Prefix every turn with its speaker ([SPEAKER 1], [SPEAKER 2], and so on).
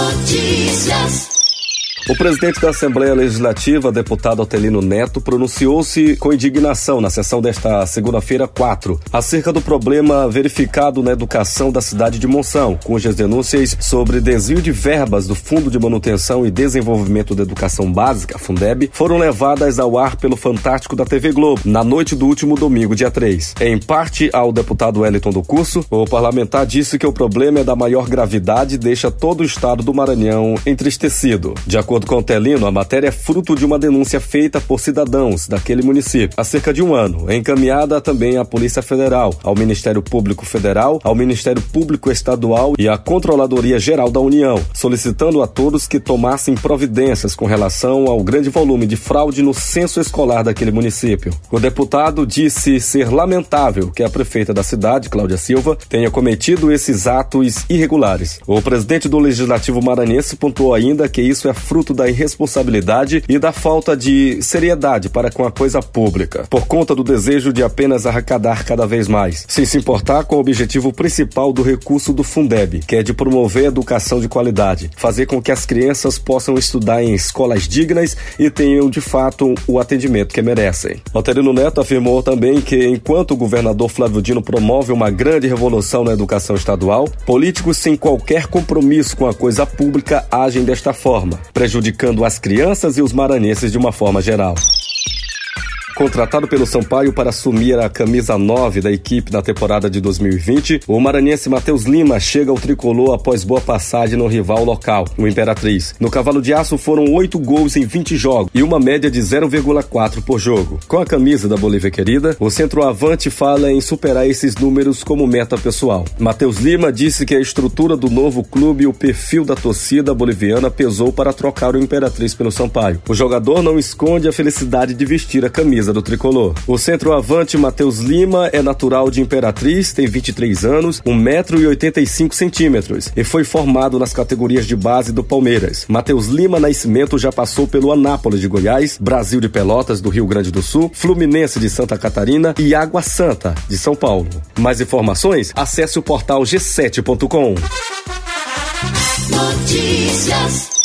[SPEAKER 1] Notícias.
[SPEAKER 2] O presidente da Assembleia Legislativa, deputado Otelino Neto, pronunciou-se com indignação na sessão desta segunda-feira 4 acerca do problema verificado na educação da cidade de Monção, cujas denúncias sobre desvio de verbas do Fundo de Manutenção e Desenvolvimento da Educação Básica, Fundeb, foram levadas ao ar pelo Fantástico da TV Globo na noite do último domingo, dia 3. Em parte ao deputado Wellington do Curso, o parlamentar disse que o problema é da maior gravidade e deixa todo o estado do Maranhão entristecido. De acordo acordo com o Telino, a matéria é fruto de uma denúncia feita por cidadãos daquele município há cerca de um ano, encaminhada também à Polícia Federal, ao Ministério Público Federal, ao Ministério Público Estadual e à Controladoria Geral da União, solicitando a todos que tomassem providências com relação ao grande volume de fraude no censo escolar daquele município. O deputado disse ser lamentável que a prefeita da cidade, Cláudia Silva, tenha cometido esses atos irregulares. O presidente do Legislativo Maranhense pontuou ainda que isso é fruto fruto da irresponsabilidade e da falta de seriedade para com a coisa pública, por conta do desejo de apenas arrecadar cada vez mais, sem se importar com o objetivo principal do recurso do Fundeb, que é de promover a educação de qualidade, fazer com que as crianças possam estudar em escolas dignas e tenham de fato o atendimento que merecem. Alterino Neto afirmou também que enquanto o governador Flávio Dino promove uma grande revolução na educação estadual, políticos sem qualquer compromisso com a coisa pública agem desta forma, as crianças e os maranhenses de uma forma geral. Contratado pelo Sampaio para assumir a camisa 9 da equipe na temporada de 2020, o maranhense Matheus Lima chega ao tricolor após boa passagem no rival local, o Imperatriz. No cavalo de aço foram oito gols em 20 jogos e uma média de 0,4 por jogo. Com a camisa da Bolívia querida, o centroavante fala em superar esses números como meta pessoal. Matheus Lima disse que a estrutura do novo clube e o perfil da torcida boliviana pesou para trocar o Imperatriz pelo Sampaio. O jogador não esconde a felicidade de vestir a camisa do tricolor. O centroavante Matheus Lima é natural de Imperatriz, tem 23 anos, 1,85m e foi formado nas categorias de base do Palmeiras. Matheus Lima Nascimento já passou pelo Anápolis de Goiás, Brasil de Pelotas do Rio Grande do Sul, Fluminense de Santa Catarina e Água Santa de São Paulo. Mais informações? Acesse o portal g7.com.
[SPEAKER 1] Notícias.